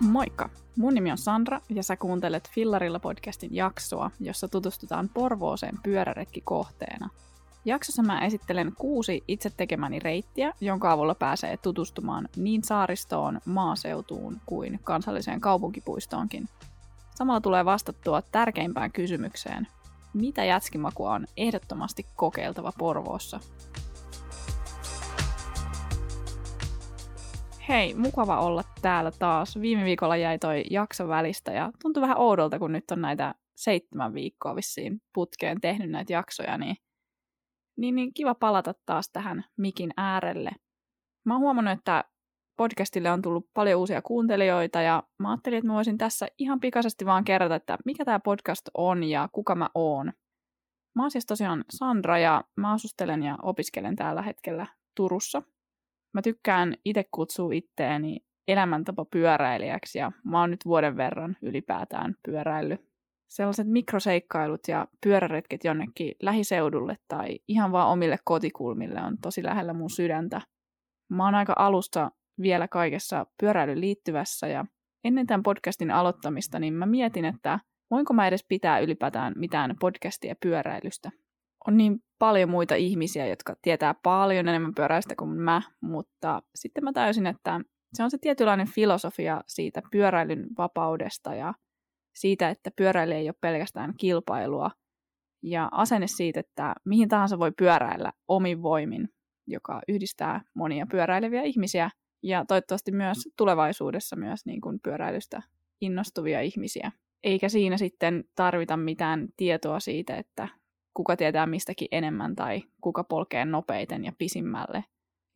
Moikka! Mun nimi on Sandra ja sä kuuntelet Fillarilla podcastin jaksoa, jossa tutustutaan Porvooseen pyöräretki kohteena. Jaksossa mä esittelen kuusi itse tekemäni reittiä, jonka avulla pääsee tutustumaan niin saaristoon, maaseutuun kuin kansalliseen kaupunkipuistoonkin. Samalla tulee vastattua tärkeimpään kysymykseen. Mitä jätskimakua on ehdottomasti kokeiltava Porvoossa? Hei, mukava olla täällä taas. Viime viikolla jäi toi jakso välistä ja tuntui vähän oudolta, kun nyt on näitä seitsemän viikkoa vissiin putkeen tehnyt näitä jaksoja, niin, niin, niin kiva palata taas tähän mikin äärelle. Mä oon huomannut, että podcastille on tullut paljon uusia kuuntelijoita ja mä ajattelin, että mä voisin tässä ihan pikaisesti vaan kerrata, että mikä tämä podcast on ja kuka mä oon. Mä oon siis tosiaan Sandra ja mä asustelen ja opiskelen täällä hetkellä Turussa – Mä tykkään itse kutsua itteeni elämäntapa pyöräilijäksi ja mä oon nyt vuoden verran ylipäätään pyöräillyt. Sellaiset mikroseikkailut ja pyöräretket jonnekin lähiseudulle tai ihan vaan omille kotikulmille on tosi lähellä mun sydäntä. Mä oon aika alusta vielä kaikessa pyöräilyyn liittyvässä ja ennen tämän podcastin aloittamista niin mä mietin, että voinko mä edes pitää ylipäätään mitään podcastia pyöräilystä on niin paljon muita ihmisiä, jotka tietää paljon enemmän pyöräistä kuin mä, mutta sitten mä täysin, että se on se tietynlainen filosofia siitä pyöräilyn vapaudesta ja siitä, että pyöräily ei ole pelkästään kilpailua ja asenne siitä, että mihin tahansa voi pyöräillä omin voimin, joka yhdistää monia pyöräileviä ihmisiä ja toivottavasti myös tulevaisuudessa myös niin kuin pyöräilystä innostuvia ihmisiä. Eikä siinä sitten tarvita mitään tietoa siitä, että kuka tietää mistäkin enemmän tai kuka polkee nopeiten ja pisimmälle.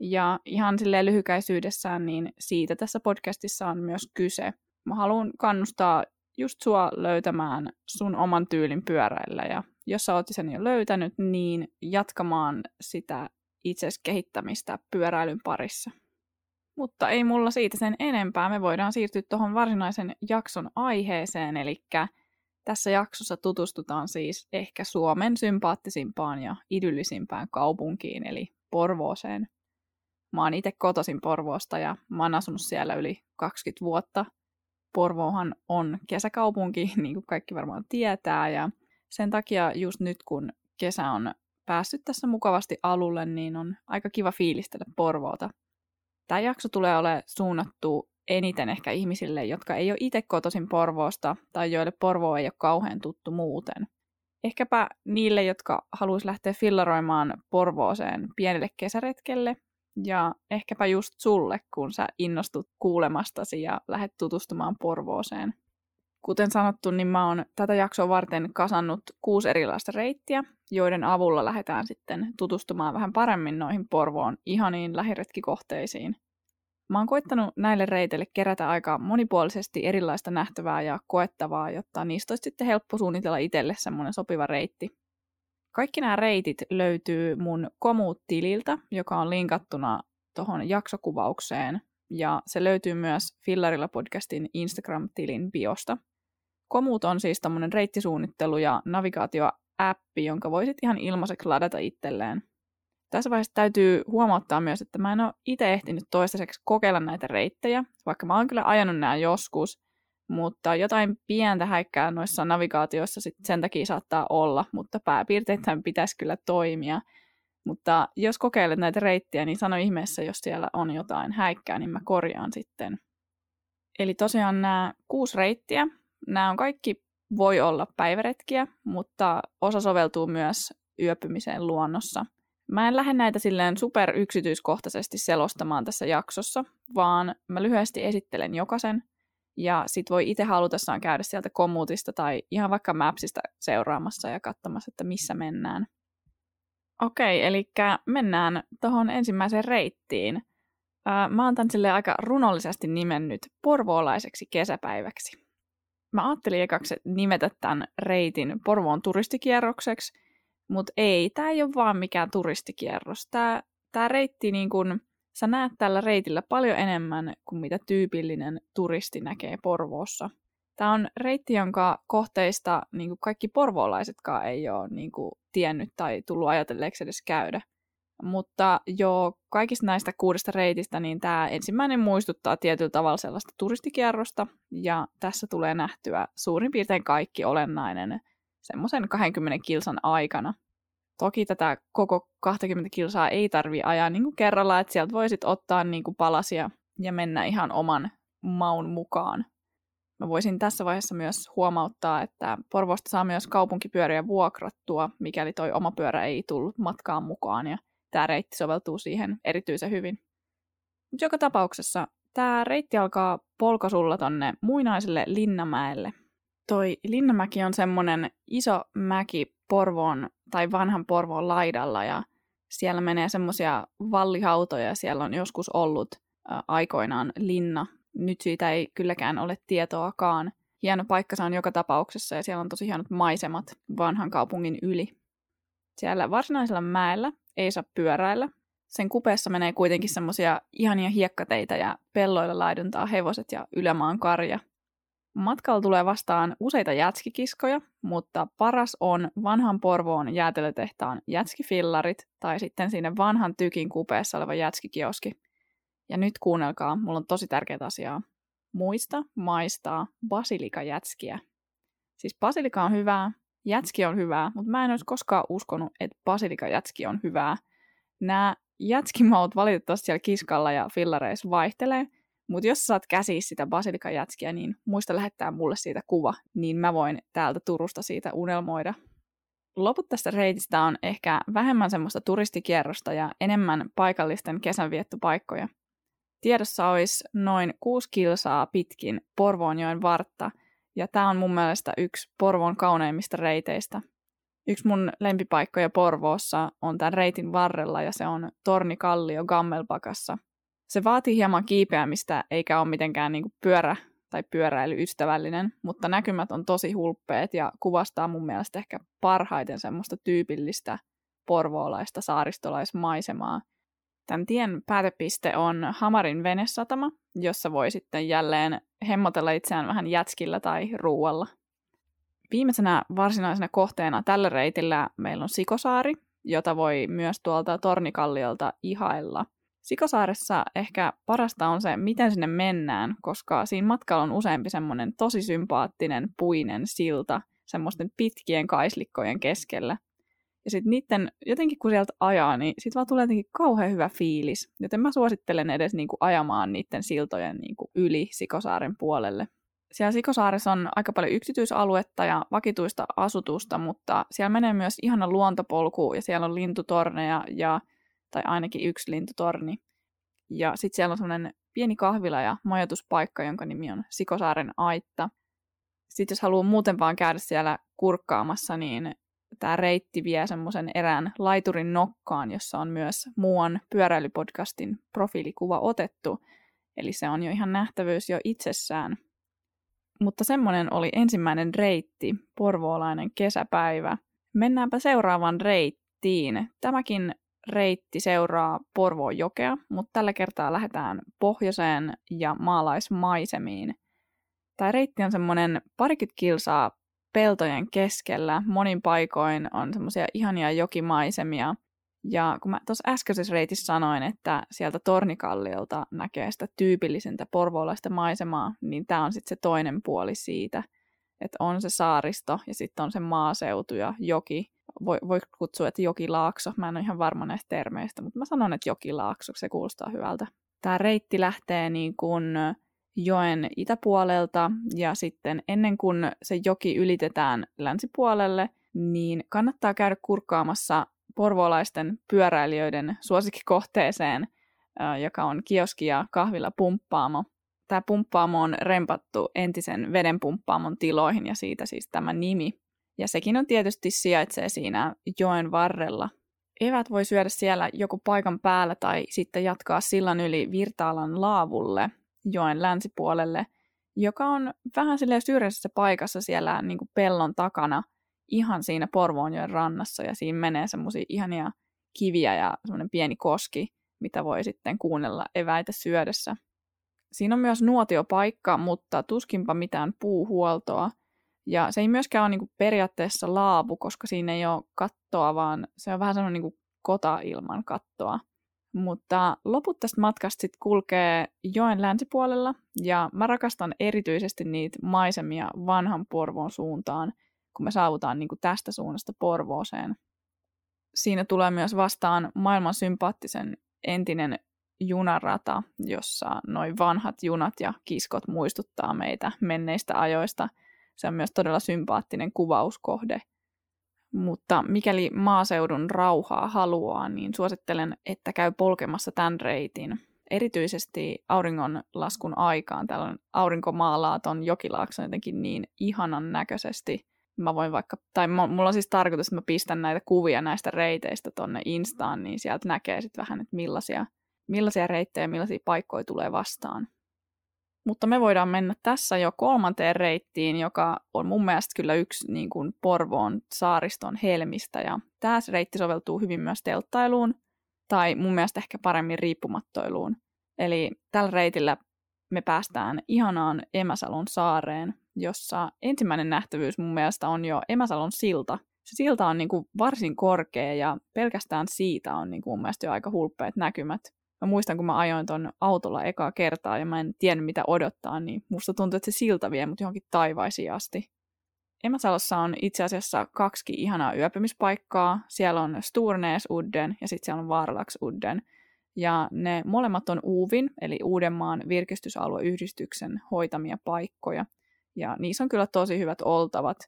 Ja ihan silleen lyhykäisyydessään, niin siitä tässä podcastissa on myös kyse. Mä haluan kannustaa just sua löytämään sun oman tyylin pyöräillä ja jos sä oot sen jo löytänyt, niin jatkamaan sitä itses kehittämistä pyöräilyn parissa. Mutta ei mulla siitä sen enempää. Me voidaan siirtyä tuohon varsinaisen jakson aiheeseen, eli tässä jaksossa tutustutaan siis ehkä Suomen sympaattisimpaan ja idyllisimpään kaupunkiin, eli Porvooseen. Mä oon itse kotoisin Porvoosta ja mä oon asunut siellä yli 20 vuotta. Porvoohan on kesäkaupunki, niin kuin kaikki varmaan tietää, ja sen takia just nyt kun kesä on päässyt tässä mukavasti alulle, niin on aika kiva fiilistellä Porvoota. Tämä jakso tulee olemaan suunnattu eniten ehkä ihmisille, jotka ei ole itse kotoisin Porvoosta tai joille Porvoo ei ole kauhean tuttu muuten. Ehkäpä niille, jotka haluaisi lähteä fillaroimaan Porvooseen pienelle kesäretkelle ja ehkäpä just sulle, kun sä innostut kuulemastasi ja lähdet tutustumaan Porvooseen. Kuten sanottu, niin mä oon tätä jaksoa varten kasannut kuusi erilaista reittiä, joiden avulla lähdetään sitten tutustumaan vähän paremmin noihin Porvoon ihaniin lähiretkikohteisiin – Mä oon koittanut näille reiteille kerätä aika monipuolisesti erilaista nähtävää ja koettavaa, jotta niistä olisi sitten helppo suunnitella itselle semmoinen sopiva reitti. Kaikki nämä reitit löytyy mun Komuut-tililtä, joka on linkattuna tuohon jaksokuvaukseen, ja se löytyy myös Fillarilla podcastin Instagram-tilin biosta. Komuut on siis tämmöinen reittisuunnittelu- ja navigaatio-appi, jonka voisit ihan ilmaiseksi ladata itselleen. Tässä vaiheessa täytyy huomauttaa myös, että mä en ole itse ehtinyt toistaiseksi kokeilla näitä reittejä, vaikka mä oon kyllä ajanut nämä joskus, mutta jotain pientä häikkää noissa navigaatioissa sit sen takia saattaa olla, mutta pääpiirteittäin pitäisi kyllä toimia. Mutta jos kokeilet näitä reittiä, niin sano ihmeessä, jos siellä on jotain häikkää, niin mä korjaan sitten. Eli tosiaan nämä kuusi reittiä, nämä on kaikki voi olla päiväretkiä, mutta osa soveltuu myös yöpymiseen luonnossa – Mä en lähde näitä silleen super yksityiskohtaisesti selostamaan tässä jaksossa, vaan mä lyhyesti esittelen jokaisen, ja sit voi itse halutessaan käydä sieltä kommuutista tai ihan vaikka Mapsista seuraamassa ja katsomassa, että missä mennään. Okei, eli mennään tuohon ensimmäiseen reittiin. Mä oon sille aika runollisesti nimennyt porvoolaiseksi kesäpäiväksi. Mä ajattelin ekaksi nimetä tämän reitin Porvoon turistikierrokseksi, mutta ei, tämä ei ole vaan mikään turistikierros. Tämä, reitti, niin kun, sä näet tällä reitillä paljon enemmän kuin mitä tyypillinen turisti näkee Porvoossa. Tämä on reitti, jonka kohteista niin kuin kaikki porvoolaisetkaan ei ole niin kuin, tiennyt tai tullut ajatelleeksi edes käydä. Mutta jo kaikista näistä kuudesta reitistä, niin tämä ensimmäinen muistuttaa tietyllä tavalla sellaista turistikierrosta, ja tässä tulee nähtyä suurin piirtein kaikki olennainen semmoisen 20 kilsan aikana. Toki tätä koko 20 kilsaa ei tarvi ajaa niin kuin kerralla, että sieltä voisit ottaa niin kuin palasia ja mennä ihan oman maun mukaan. Mä voisin tässä vaiheessa myös huomauttaa, että Porvosta saa myös kaupunkipyöriä vuokrattua, mikäli toi oma pyörä ei tullut matkaan mukaan, ja tämä reitti soveltuu siihen erityisen hyvin. Mutta joka tapauksessa tämä reitti alkaa polkasulla tonne muinaiselle Linnamäelle. Toi Linnamäki on semmonen iso mäki Porvoon tai vanhan Porvoon laidalla ja siellä menee semmoisia vallihautoja. Siellä on joskus ollut ä, aikoinaan linna. Nyt siitä ei kylläkään ole tietoakaan. Hieno paikka se on joka tapauksessa ja siellä on tosi hienot maisemat vanhan kaupungin yli. Siellä varsinaisella mäellä ei saa pyöräillä. Sen kupeessa menee kuitenkin semmoisia ihania hiekkateitä ja pelloilla laiduntaa hevoset ja ylämaan karja. Matkalla tulee vastaan useita jätskikiskoja, mutta paras on vanhan Porvoon jäätelötehtaan jätskifillarit tai sitten siinä vanhan tykin kupeessa oleva jätskikioski. Ja nyt kuunnelkaa, mulla on tosi tärkeää asiaa. Muista maistaa basilikajätskiä. Siis basilika on hyvää, jätski on hyvää, mutta mä en olisi koskaan uskonut, että basilikajätski on hyvää. Nämä jätskimaut valitettavasti siellä kiskalla ja fillareissa vaihtelee, mutta jos saat käsiä sitä basilikajätskiä, niin muista lähettää mulle siitä kuva, niin mä voin täältä Turusta siitä unelmoida. Loput tästä reitistä on ehkä vähemmän semmoista turistikierrosta ja enemmän paikallisten kesänviettopaikkoja. Tiedossa olisi noin 6 kilsaa pitkin Porvoonjoen vartta, ja tämä on mun mielestä yksi Porvoon kauneimmista reiteistä. Yksi mun lempipaikkoja Porvoossa on tämän reitin varrella, ja se on Tornikallio Gammelpakassa – se vaatii hieman kiipeämistä, eikä ole mitenkään niin pyörä- tai pyöräilyystävällinen, mutta näkymät on tosi hulppeet ja kuvastaa mun mielestä ehkä parhaiten semmoista tyypillistä porvoolaista saaristolaismaisemaa. Tämän tien päätepiste on Hamarin venesatama, jossa voi sitten jälleen hemmotella itseään vähän jätskillä tai ruualla. Viimeisenä varsinaisena kohteena tällä reitillä meillä on Sikosaari, jota voi myös tuolta Tornikalliolta ihailla – Sikosaaressa ehkä parasta on se, miten sinne mennään, koska siinä matkalla on useampi semmoinen tosi sympaattinen puinen silta semmoisten pitkien kaislikkojen keskellä. Ja sitten niiden, jotenkin kun sieltä ajaa, niin sitten vaan tulee jotenkin kauhean hyvä fiilis. Joten mä suosittelen edes niinku ajamaan niiden siltojen niinku yli Sikosaaren puolelle. Siellä Sikosaaressa on aika paljon yksityisaluetta ja vakituista asutusta, mutta siellä menee myös ihana luontopolku ja siellä on lintutorneja ja tai ainakin yksi lintutorni. Ja sitten siellä on semmoinen pieni kahvila ja majoituspaikka, jonka nimi on Sikosaaren aitta. Sitten jos haluaa muuten vaan käydä siellä kurkkaamassa, niin tämä reitti vie semmoisen erään laiturin nokkaan, jossa on myös muuan pyöräilypodcastin profiilikuva otettu. Eli se on jo ihan nähtävyys jo itsessään. Mutta semmoinen oli ensimmäinen reitti, porvoolainen kesäpäivä. Mennäänpä seuraavaan reittiin. Tämäkin reitti seuraa Porvoon jokea, mutta tällä kertaa lähdetään pohjoiseen ja maalaismaisemiin. Tämä reitti on semmoinen parikymmentä kilsaa peltojen keskellä. Monin paikoin on semmoisia ihania jokimaisemia. Ja kun mä tuossa äskeisessä reitissä sanoin, että sieltä Tornikalliolta näkee sitä tyypillisintä porvoolaista maisemaa, niin tämä on sitten se toinen puoli siitä, että on se saaristo ja sitten on se maaseutu ja joki, voi, voi kutsua, että jokilaakso. Mä en ole ihan varma näistä termeistä, mutta mä sanon, että jokilaakso, se kuulostaa hyvältä. Tämä reitti lähtee niin kuin joen itäpuolelta ja sitten ennen kuin se joki ylitetään länsipuolelle, niin kannattaa käydä kurkkaamassa porvoolaisten pyöräilijöiden suosikkikohteeseen, joka on kioski ja kahvila pumppaamo. Tämä pumppaamo on rempattu entisen vedenpumppaamon tiloihin ja siitä siis tämä nimi. Ja sekin on tietysti sijaitsee siinä joen varrella. Evät voi syödä siellä joko paikan päällä tai sitten jatkaa sillan yli Virtaalan laavulle joen länsipuolelle, joka on vähän sille syrjäisessä paikassa siellä niin kuin pellon takana, ihan siinä Porvoonjoen rannassa, ja siinä menee semmoisia ihania kiviä ja semmoinen pieni koski, mitä voi sitten kuunnella eväitä syödessä. Siinä on myös nuotiopaikka, mutta tuskinpa mitään puuhuoltoa, ja se ei myöskään ole niin periaatteessa laavu, koska siinä ei ole kattoa, vaan se on vähän sellainen niin kota ilman kattoa. Mutta loput tästä matkasta sitten kulkee joen länsipuolella, ja mä rakastan erityisesti niitä maisemia vanhan Porvoon suuntaan, kun me saavutaan niin kuin tästä suunnasta Porvooseen. Siinä tulee myös vastaan maailman sympaattisen entinen junarata, jossa noin vanhat junat ja kiskot muistuttaa meitä menneistä ajoista. Se on myös todella sympaattinen kuvauskohde. Mutta mikäli maaseudun rauhaa haluaa, niin suosittelen, että käy polkemassa tämän reitin. Erityisesti auringonlaskun aikaan. Täällä aurinko maalaa ton jokilaakson jotenkin niin ihanan näköisesti. Mä voin vaikka, tai mulla on siis tarkoitus, että mä pistän näitä kuvia näistä reiteistä tonne Instaan, niin sieltä näkee sitten vähän, että millaisia millaisia reittejä, millaisia paikkoja tulee vastaan. Mutta me voidaan mennä tässä jo kolmanteen reittiin, joka on mun mielestä kyllä yksi niin kuin Porvoon saariston helmistä. Ja tämä reitti soveltuu hyvin myös telttailuun, tai mun mielestä ehkä paremmin riippumattoiluun. Eli tällä reitillä me päästään ihanaan Emäsalon saareen, jossa ensimmäinen nähtävyys mun mielestä on jo Emäsalon silta. Se silta on niin kuin varsin korkea ja pelkästään siitä on niin kuin mun mielestä jo aika hulppeet näkymät mä muistan, kun mä ajoin ton autolla ekaa kertaa ja mä en tiennyt mitä odottaa, niin musta tuntuu, että se silta vie mut johonkin taivaisiin asti. Emäsalossa on itse asiassa kaksi ihanaa yöpymispaikkaa. Siellä on Sturnesudden ja sitten siellä on Varlaksudden. Ja ne molemmat on UVin, eli Uudenmaan virkistysalueyhdistyksen hoitamia paikkoja. Ja niissä on kyllä tosi hyvät oltavat.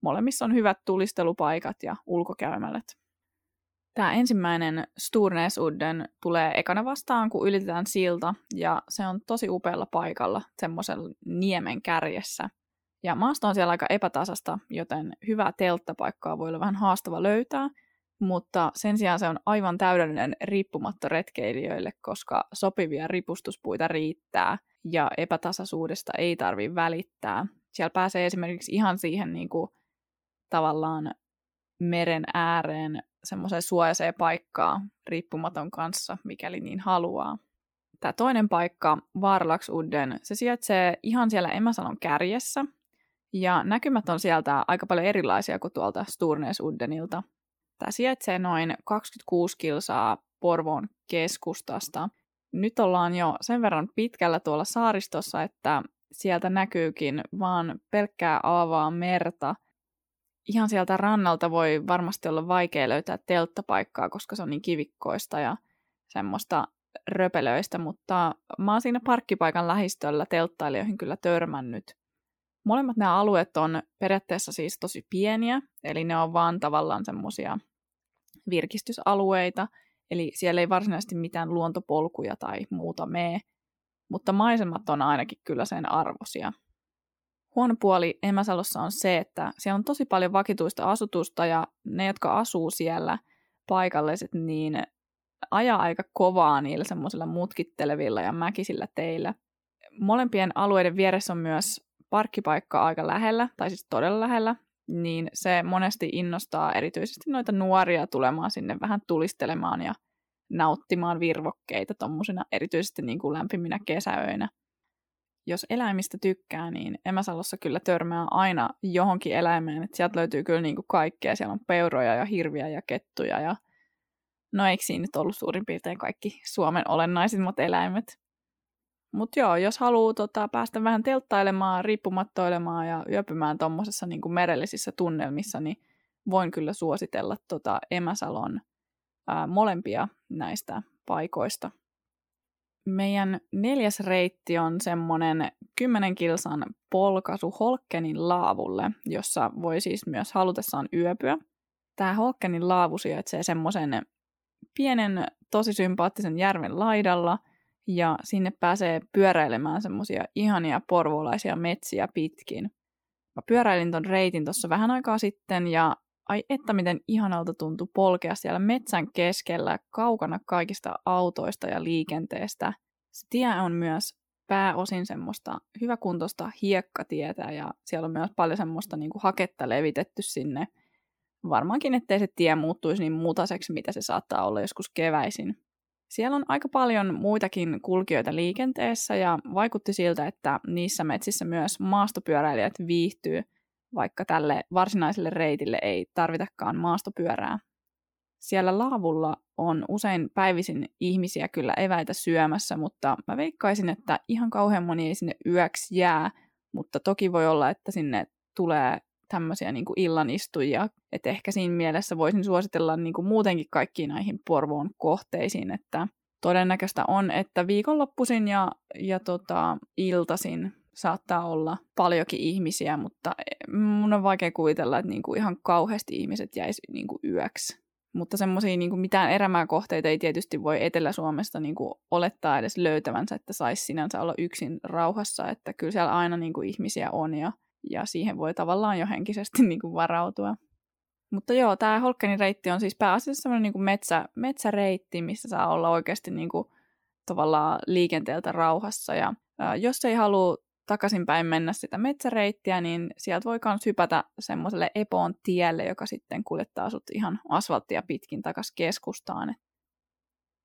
Molemmissa on hyvät tulistelupaikat ja ulkokäymälät. Tämä ensimmäinen Sturnesudden tulee ekana vastaan, kun ylitetään silta, ja se on tosi upealla paikalla, semmoisen niemen kärjessä. Ja maasto on siellä aika epätasasta, joten hyvää telttapaikkaa voi olla vähän haastava löytää, mutta sen sijaan se on aivan täydellinen riippumatta retkeilijöille, koska sopivia ripustuspuita riittää ja epätasaisuudesta ei tarvi välittää. Siellä pääsee esimerkiksi ihan siihen niin kuin, tavallaan meren ääreen semmoiseen suojaiseen paikkaan riippumaton kanssa, mikäli niin haluaa. Tämä toinen paikka, Varlaksudden, se sijaitsee ihan siellä Emäsalon kärjessä, ja näkymät on sieltä aika paljon erilaisia kuin tuolta Sturnesuddenilta. Tämä sijaitsee noin 26 kilsaa Porvoon keskustasta. Nyt ollaan jo sen verran pitkällä tuolla saaristossa, että sieltä näkyykin vaan pelkkää aavaa merta – ihan sieltä rannalta voi varmasti olla vaikea löytää telttapaikkaa, koska se on niin kivikkoista ja semmoista röpelöistä, mutta mä oon siinä parkkipaikan lähistöllä telttailijoihin kyllä törmännyt. Molemmat nämä alueet on periaatteessa siis tosi pieniä, eli ne on vaan tavallaan semmoisia virkistysalueita, eli siellä ei varsinaisesti mitään luontopolkuja tai muuta mene, mutta maisemat on ainakin kyllä sen arvosia. Huono puoli Emäsalossa on se, että siellä on tosi paljon vakituista asutusta ja ne, jotka asuu siellä paikalliset, niin ajaa aika kovaa niillä semmoisilla mutkittelevilla ja mäkisillä teillä. Molempien alueiden vieressä on myös parkkipaikka aika lähellä, tai siis todella lähellä, niin se monesti innostaa erityisesti noita nuoria tulemaan sinne vähän tulistelemaan ja nauttimaan virvokkeita tuommoisina erityisesti niin kuin lämpiminä kesäöinä jos eläimistä tykkää, niin Emäsalossa kyllä törmää aina johonkin eläimeen. että sieltä löytyy kyllä niin kuin kaikkea. Siellä on peuroja ja hirviä ja kettuja ja no eikö siinä nyt ollut suurin piirtein kaikki Suomen olennaisimmat eläimet. Mutta joo, jos haluaa tota, päästä vähän telttailemaan, riippumattoilemaan ja yöpymään tuommoisessa niin merellisissä tunnelmissa, niin voin kyllä suositella tota Emäsalon ää, molempia näistä paikoista. Meidän neljäs reitti on semmoinen 10 kilsan polkasu Holkenin laavulle, jossa voi siis myös halutessaan yöpyä. Tämä Holkenin laavu sijaitsee semmoisen pienen, tosi sympaattisen järven laidalla, ja sinne pääsee pyöräilemään semmoisia ihania porvolaisia metsiä pitkin. Mä pyöräilin ton reitin tuossa vähän aikaa sitten, ja ai että miten ihanalta tuntui polkea siellä metsän keskellä kaukana kaikista autoista ja liikenteestä. Se tie on myös pääosin semmoista hyväkuntoista hiekkatietä ja siellä on myös paljon semmoista niin kuin haketta levitetty sinne. Varmaankin, ettei se tie muuttuisi niin mutaseksi, mitä se saattaa olla joskus keväisin. Siellä on aika paljon muitakin kulkijoita liikenteessä ja vaikutti siltä, että niissä metsissä myös maastopyöräilijät viihtyy – vaikka tälle varsinaiselle reitille ei tarvitakaan maastopyörää. Siellä laavulla on usein päivisin ihmisiä kyllä eväitä syömässä, mutta mä veikkaisin, että ihan kauhean moni ei sinne yöksi jää, mutta toki voi olla, että sinne tulee tämmöisiä niin illanistujia, että ehkä siinä mielessä voisin suositella niin kuin muutenkin kaikkiin näihin Porvoon kohteisiin, että todennäköistä on, että viikonloppuisin ja, ja tota, iltasin saattaa olla paljonkin ihmisiä, mutta mun on vaikea kuvitella, että niinku ihan kauheasti ihmiset jäisi niinku yöksi. Mutta semmoisia niinku mitään erämääkohteita ei tietysti voi Etelä-Suomesta niinku olettaa edes löytävänsä, että saisi sinänsä olla yksin rauhassa, että kyllä siellä aina niinku ihmisiä on ja, ja siihen voi tavallaan jo henkisesti niinku varautua. Mutta joo, tämä Holkenin reitti on siis pääasiassa semmoinen niinku metsä, metsäreitti, missä saa olla oikeasti niinku tavallaan liikenteeltä rauhassa. Ja ää, jos ei halua takaisinpäin mennä sitä metsäreittiä, niin sieltä voi myös hypätä semmoiselle Epoon tielle, joka sitten kuljettaa sut ihan asfalttia pitkin takaisin keskustaan.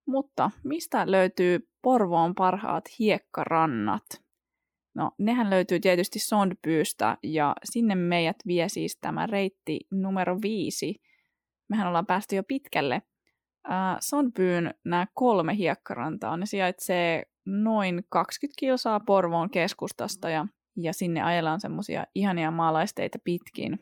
Mutta mistä löytyy Porvoon parhaat hiekkarannat? No, nehän löytyy tietysti Sondbyystä ja sinne meidät vie siis tämä reitti numero viisi. Mehän ollaan päästy jo pitkälle. Äh, Sondbyyn nämä kolme hiekkarantaa, ne sijaitsee noin 20 kilsaa Porvoon keskustasta ja, ja sinne ajellaan semmoisia ihania maalaisteita pitkin.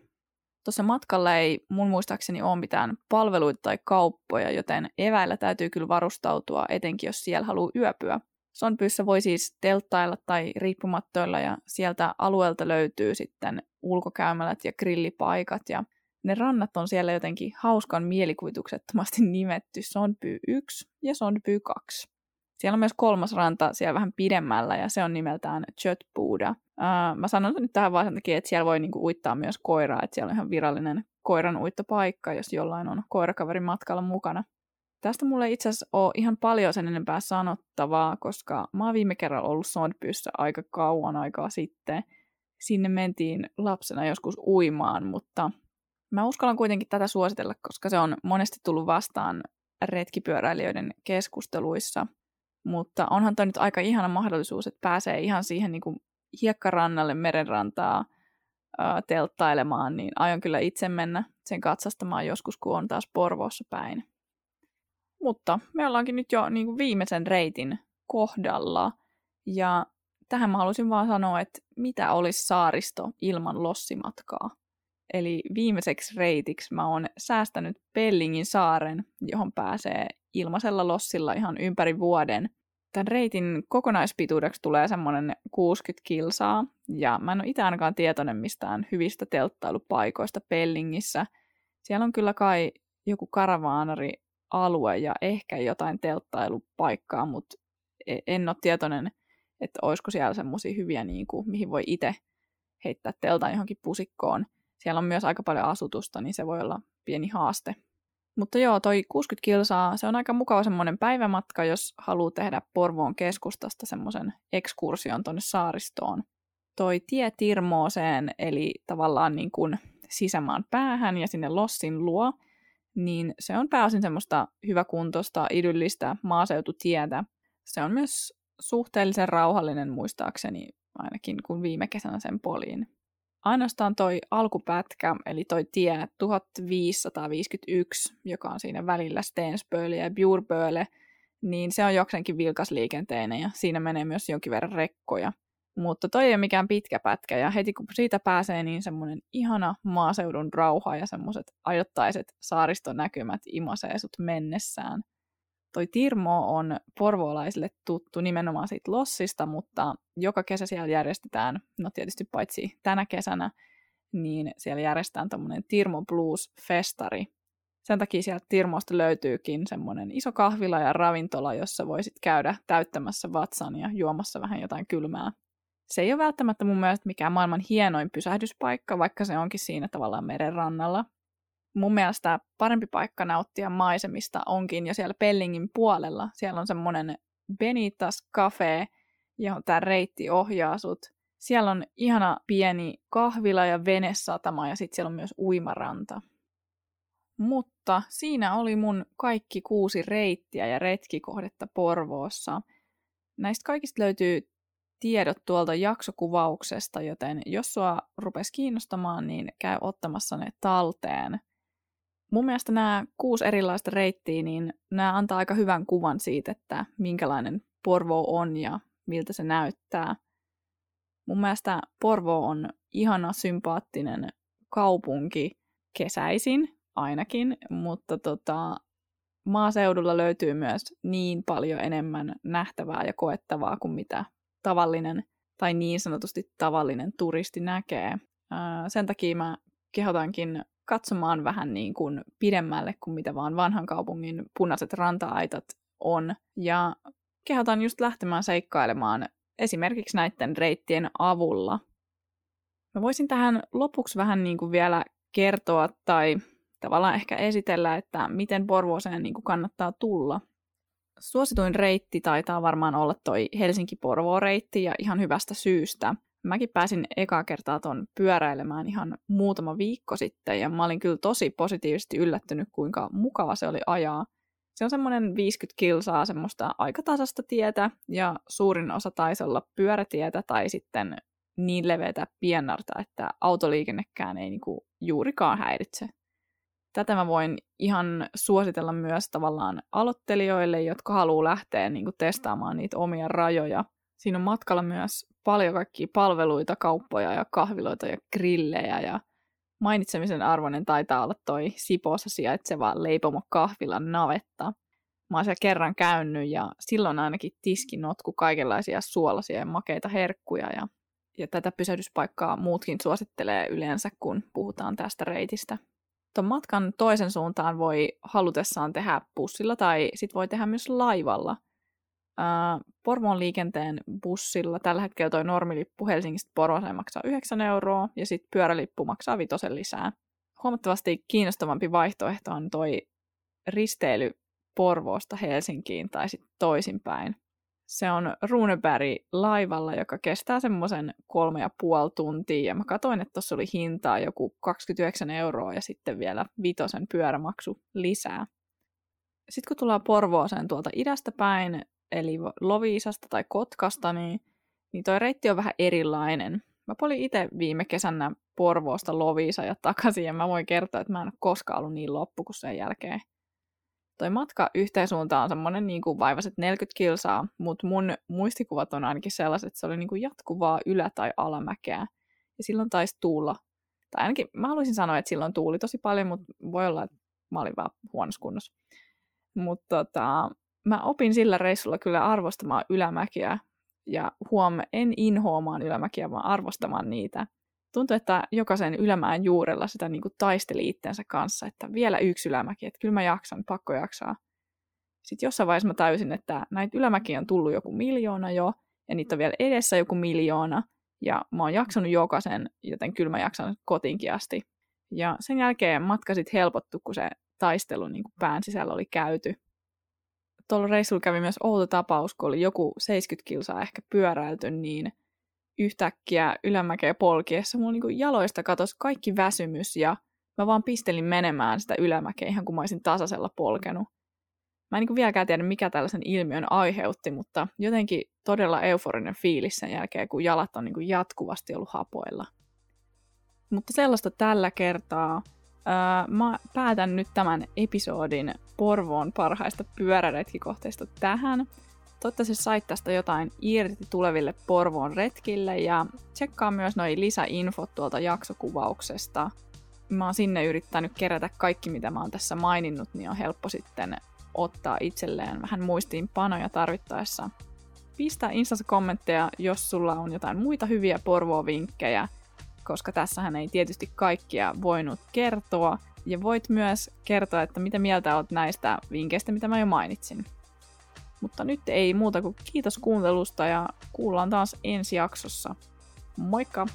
Tuossa matkalla ei mun muistaakseni ole mitään palveluita tai kauppoja, joten eväillä täytyy kyllä varustautua, etenkin jos siellä haluaa yöpyä. Sonpyyssä voi siis telttailla tai riippumattoilla ja sieltä alueelta löytyy sitten ulkokäymälät ja grillipaikat ja ne rannat on siellä jotenkin hauskan mielikuvituksettomasti nimetty Sonpyy 1 ja Sonpyy 2. Siellä on myös kolmas ranta siellä vähän pidemmällä ja se on nimeltään Chötbuda. Uh, mä sanon nyt tähän vaan sen takia, että siellä voi niinku uittaa myös koiraa, että siellä on ihan virallinen koiran uittopaikka, jos jollain on koirakaverin matkalla mukana. Tästä mulle itse asiassa ole ihan paljon sen enempää sanottavaa, koska mä oon viime kerralla ollut Sondbyssä aika kauan aikaa sitten. Sinne mentiin lapsena joskus uimaan, mutta mä uskallan kuitenkin tätä suositella, koska se on monesti tullut vastaan retkipyöräilijöiden keskusteluissa – mutta onhan toi nyt aika ihana mahdollisuus, että pääsee ihan siihen niin kuin hiekkarannalle merenrantaa ää, telttailemaan, niin aion kyllä itse mennä sen katsastamaan joskus, kun on taas Porvoossa päin. Mutta me ollaankin nyt jo niin kuin viimeisen reitin kohdalla, ja tähän mä halusin vaan sanoa, että mitä olisi saaristo ilman lossimatkaa. Eli viimeiseksi reitiksi mä oon säästänyt Pellingin saaren, johon pääsee ilmaisella lossilla ihan ympäri vuoden. Tämän reitin kokonaispituudeksi tulee semmoinen 60 kilsaa, ja mä en ole itse ainakaan tietoinen mistään hyvistä telttailupaikoista Pellingissä. Siellä on kyllä kai joku karavaanari alue ja ehkä jotain telttailupaikkaa, mutta e- en ole tietoinen, että olisiko siellä semmoisia hyviä, niin kuin, mihin voi itse heittää teltan johonkin pusikkoon. Siellä on myös aika paljon asutusta, niin se voi olla pieni haaste. Mutta joo, toi 60 kilsaa, se on aika mukava semmoinen päivämatka, jos haluaa tehdä Porvoon keskustasta semmoisen ekskursion tonne saaristoon. Toi tie Tirmooseen, eli tavallaan niin kuin sisämaan päähän ja sinne Lossin luo, niin se on pääosin semmoista hyväkuntoista, idyllistä maaseututietä. Se on myös suhteellisen rauhallinen muistaakseni, ainakin kun viime kesänä sen poliin. Ainoastaan toi alkupätkä, eli toi tie 1551, joka on siinä välillä Stensböle ja Bjurböle, niin se on jokseenkin vilkasliikenteinen ja siinä menee myös jonkin verran rekkoja. Mutta toi ei ole mikään pitkä pätkä ja heti kun siitä pääsee, niin semmoinen ihana maaseudun rauha ja semmoiset ajottaiset saaristonäkymät imasee sut mennessään toi Tirmo on porvoolaisille tuttu nimenomaan siitä lossista, mutta joka kesä siellä järjestetään, no tietysti paitsi tänä kesänä, niin siellä järjestetään tämmöinen Tirmo Blues-festari. Sen takia sieltä Tirmosta löytyykin semmoinen iso kahvila ja ravintola, jossa voisit käydä täyttämässä vatsan ja juomassa vähän jotain kylmää. Se ei ole välttämättä mun mielestä mikään maailman hienoin pysähdyspaikka, vaikka se onkin siinä tavallaan meren rannalla mun mielestä parempi paikka nauttia maisemista onkin jo siellä Pellingin puolella. Siellä on semmoinen Benitas Cafe, johon tämä reitti ohjaa sut. Siellä on ihana pieni kahvila ja venesatama ja sitten siellä on myös uimaranta. Mutta siinä oli mun kaikki kuusi reittiä ja retkikohdetta Porvoossa. Näistä kaikista löytyy tiedot tuolta jaksokuvauksesta, joten jos sua rupesi kiinnostamaan, niin käy ottamassa ne talteen – Mun mielestä nämä kuusi erilaista reittiä, niin nämä antaa aika hyvän kuvan siitä, että minkälainen Porvo on ja miltä se näyttää. Mun mielestä Porvo on ihana, sympaattinen kaupunki kesäisin ainakin, mutta tota, maaseudulla löytyy myös niin paljon enemmän nähtävää ja koettavaa kuin mitä tavallinen tai niin sanotusti tavallinen turisti näkee. sen takia mä kehotankin katsomaan vähän niin kuin pidemmälle kuin mitä vaan vanhan kaupungin punaiset ranta-aitat on. Ja kehotan just lähtemään seikkailemaan esimerkiksi näiden reittien avulla. Mä voisin tähän lopuksi vähän niin kuin vielä kertoa tai tavallaan ehkä esitellä, että miten Porvooseen niin kuin kannattaa tulla. Suosituin reitti taitaa varmaan olla toi Helsinki-Porvoo-reitti ja ihan hyvästä syystä. Mäkin pääsin eka kertaa ton pyöräilemään ihan muutama viikko sitten ja mä olin kyllä tosi positiivisesti yllättynyt, kuinka mukava se oli ajaa. Se on semmoinen 50 kilsaa semmoista aikatasasta tietä ja suurin osa taisi olla pyörätietä tai sitten niin leveätä piennarta, että autoliikennekään ei niinku juurikaan häiritse. Tätä mä voin ihan suositella myös tavallaan aloittelijoille, jotka haluaa lähteä niinku testaamaan niitä omia rajoja. Siinä on matkalla myös paljon kaikkia palveluita, kauppoja ja kahviloita ja grillejä ja mainitsemisen arvoinen taitaa olla toi Sipoossa sijaitseva leipomo kahvilan navetta. Mä oon siellä kerran käynyt ja silloin ainakin tiski notku kaikenlaisia suolaisia ja makeita herkkuja ja, ja tätä pysähdyspaikkaa muutkin suosittelee yleensä, kun puhutaan tästä reitistä. Tuon matkan toisen suuntaan voi halutessaan tehdä bussilla tai sit voi tehdä myös laivalla – Äh, Porvoon liikenteen bussilla tällä hetkellä toi normilippu Helsingistä Porvooseen maksaa 9 euroa ja sitten pyörälippu maksaa vitosen lisää. Huomattavasti kiinnostavampi vaihtoehto on toi risteily Porvoosta Helsinkiin tai sitten toisinpäin. Se on Runeberg laivalla, joka kestää semmoisen kolme ja puoli tuntia. Ja mä katsoin, että tuossa oli hintaa joku 29 euroa ja sitten vielä vitosen pyörämaksu lisää. Sitten kun tullaan Porvooseen tuolta idästä päin, eli Loviisasta tai Kotkasta, niin, niin toi reitti on vähän erilainen. Mä olin itse viime kesänä Porvoosta Loviisa ja takaisin, ja mä voin kertoa, että mä en ole koskaan ollut niin loppu kuin sen jälkeen. Toi matka yhteen suuntaan on semmoinen niin kuin vaivaset 40 kilsaa, mutta mun muistikuvat on ainakin sellaiset, että se oli niin kuin jatkuvaa ylä- tai alamäkeä. Ja silloin taisi tuulla. Tai ainakin mä haluaisin sanoa, että silloin tuuli tosi paljon, mutta voi olla, että mä olin vaan huonossa kunnossa. Mutta tota, mä opin sillä reissulla kyllä arvostamaan ylämäkiä ja huom, en inhoamaan ylämäkiä, vaan arvostamaan niitä. Tuntui, että jokaisen ylämään juurella sitä niin kuin taisteli itsensä kanssa, että vielä yksi ylämäki, että kyllä mä jaksan, pakko jaksaa. Sitten jossain vaiheessa mä täysin, että näitä ylämäkiä on tullut joku miljoona jo, ja niitä on vielä edessä joku miljoona, ja mä oon jaksanut jokaisen, joten kyllä mä jaksan kotiinkin asti. Ja sen jälkeen matka sitten helpottu, kun se taistelu niin kuin pään sisällä oli käyty tuolla reissulla kävi myös outo tapaus, kun oli joku 70 kilsaa ehkä pyöräilty, niin yhtäkkiä ylämäkeä polkiessa mulla niin jaloista katosi kaikki väsymys ja mä vaan pistelin menemään sitä ylämäkeä ihan kuin mä olisin tasaisella polkenut. Mä en niin vieläkään tiedä, mikä tällaisen ilmiön aiheutti, mutta jotenkin todella euforinen fiilis sen jälkeen, kun jalat on niin jatkuvasti ollut hapoilla. Mutta sellaista tällä kertaa. Mä päätän nyt tämän episodin Porvoon parhaista pyöräretkikohteista tähän. Toivottavasti sait tästä jotain irti tuleville Porvoon retkille ja tsekkaa myös noin lisäinfot tuolta jaksokuvauksesta. Mä oon sinne yrittänyt kerätä kaikki, mitä mä oon tässä maininnut, niin on helppo sitten ottaa itselleen vähän muistiinpanoja tarvittaessa. Pistä Instassa kommentteja, jos sulla on jotain muita hyviä Porvoo-vinkkejä – koska tässähän ei tietysti kaikkia voinut kertoa. Ja voit myös kertoa, että mitä mieltä olet näistä vinkkeistä, mitä mä jo mainitsin. Mutta nyt ei muuta kuin kiitos kuuntelusta ja kuullaan taas ensi jaksossa. Moikka!